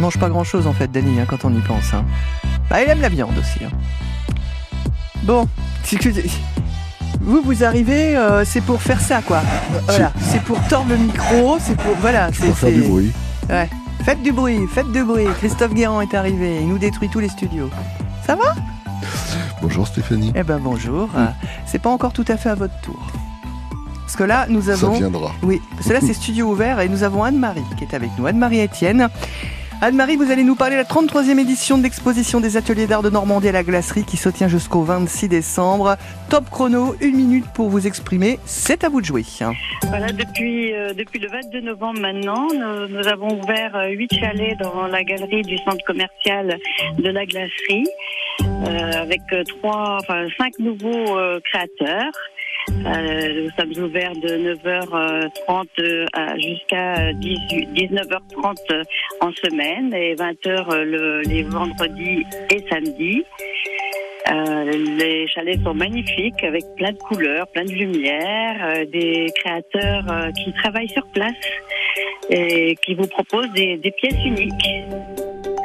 mange pas grand chose en fait, Dani, hein, quand on y pense. Hein. Bah, elle aime la viande aussi. Hein. Bon, vous, vous arrivez, euh, c'est pour faire ça, quoi. Voilà, c'est pour tordre le micro, c'est pour. Voilà, c'est. Pour faire du bruit. Ouais. Faites du bruit, faites du bruit. Christophe Guérand est arrivé, il nous détruit tous les studios. Ça va? Bonjour Stéphanie. Eh ben bonjour. C'est pas encore tout à fait à votre tour. Parce que là, nous avons. Ça viendra. Oui, parce que là, c'est studio ouvert et nous avons Anne-Marie qui est avec nous. Anne-Marie Etienne. Anne-Marie, vous allez nous parler de la 33e édition de l'exposition des ateliers d'art de Normandie à la glacerie qui se tient jusqu'au 26 décembre. Top chrono, une minute pour vous exprimer. C'est à vous de jouer. Voilà, depuis, euh, depuis le 22 novembre maintenant, nous, avons ouvert euh, huit chalets dans la galerie du centre commercial de la glacerie euh, avec trois, enfin cinq nouveaux créateurs. Euh, nous sommes ouverts de 9h30 euh, jusqu'à 18 19h30 euh, en semaine et 20h le, les vendredis et samedis. Les chalets sont magnifiques avec plein de couleurs, plein de lumière, des créateurs qui travaillent sur place et qui vous proposent des, pièces uniques.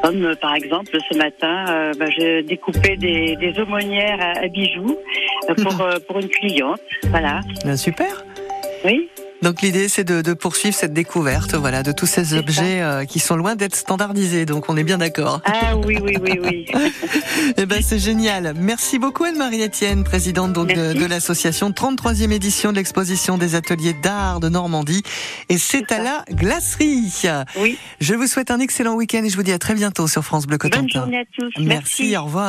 Comme par exemple ce matin, bah, je découpais des, des aumônières à, bijoux pour, euh, pour une cliente. Voilà. Ben, super. Oui. Donc l'idée, c'est de, de poursuivre cette découverte, voilà, de tous ces objets euh, qui sont loin d'être standardisés. Donc on est bien d'accord. Ah oui, oui, oui, oui. Eh ben c'est génial. Merci beaucoup Anne-Marie Etienne, présidente donc de, Merci. de l'association 33e édition de l'exposition des ateliers d'art de Normandie. Et c'est à ça. la glacerie. Oui. Je vous souhaite un excellent week-end et je vous dis à très bientôt sur France Bleu Bonne Cotentin. journée à tous. Merci, au revoir.